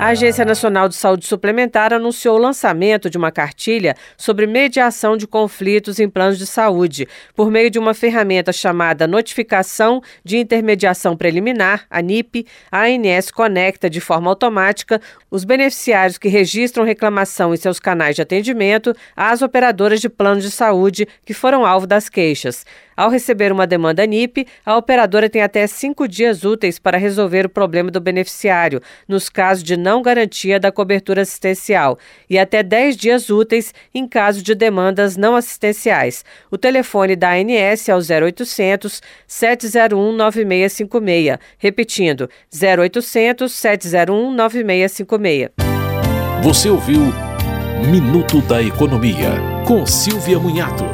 A Agência Nacional de Saúde Suplementar anunciou o lançamento de uma cartilha sobre mediação de conflitos em planos de saúde, por meio de uma ferramenta chamada Notificação de Intermediação Preliminar, a NIP. A ANS conecta de forma automática os beneficiários que registram reclamação em seus canais de atendimento às operadoras de planos de saúde que foram alvo das queixas. Ao receber uma demanda NIP, a operadora tem até cinco dias úteis para resolver o problema do beneficiário, nos casos de não garantia da cobertura assistencial, e até 10 dias úteis em caso de demandas não assistenciais. O telefone da ANS é o 0800 701 9656. Repetindo, 0800 701 9656. Você ouviu Minuto da Economia, com Silvia Munhato.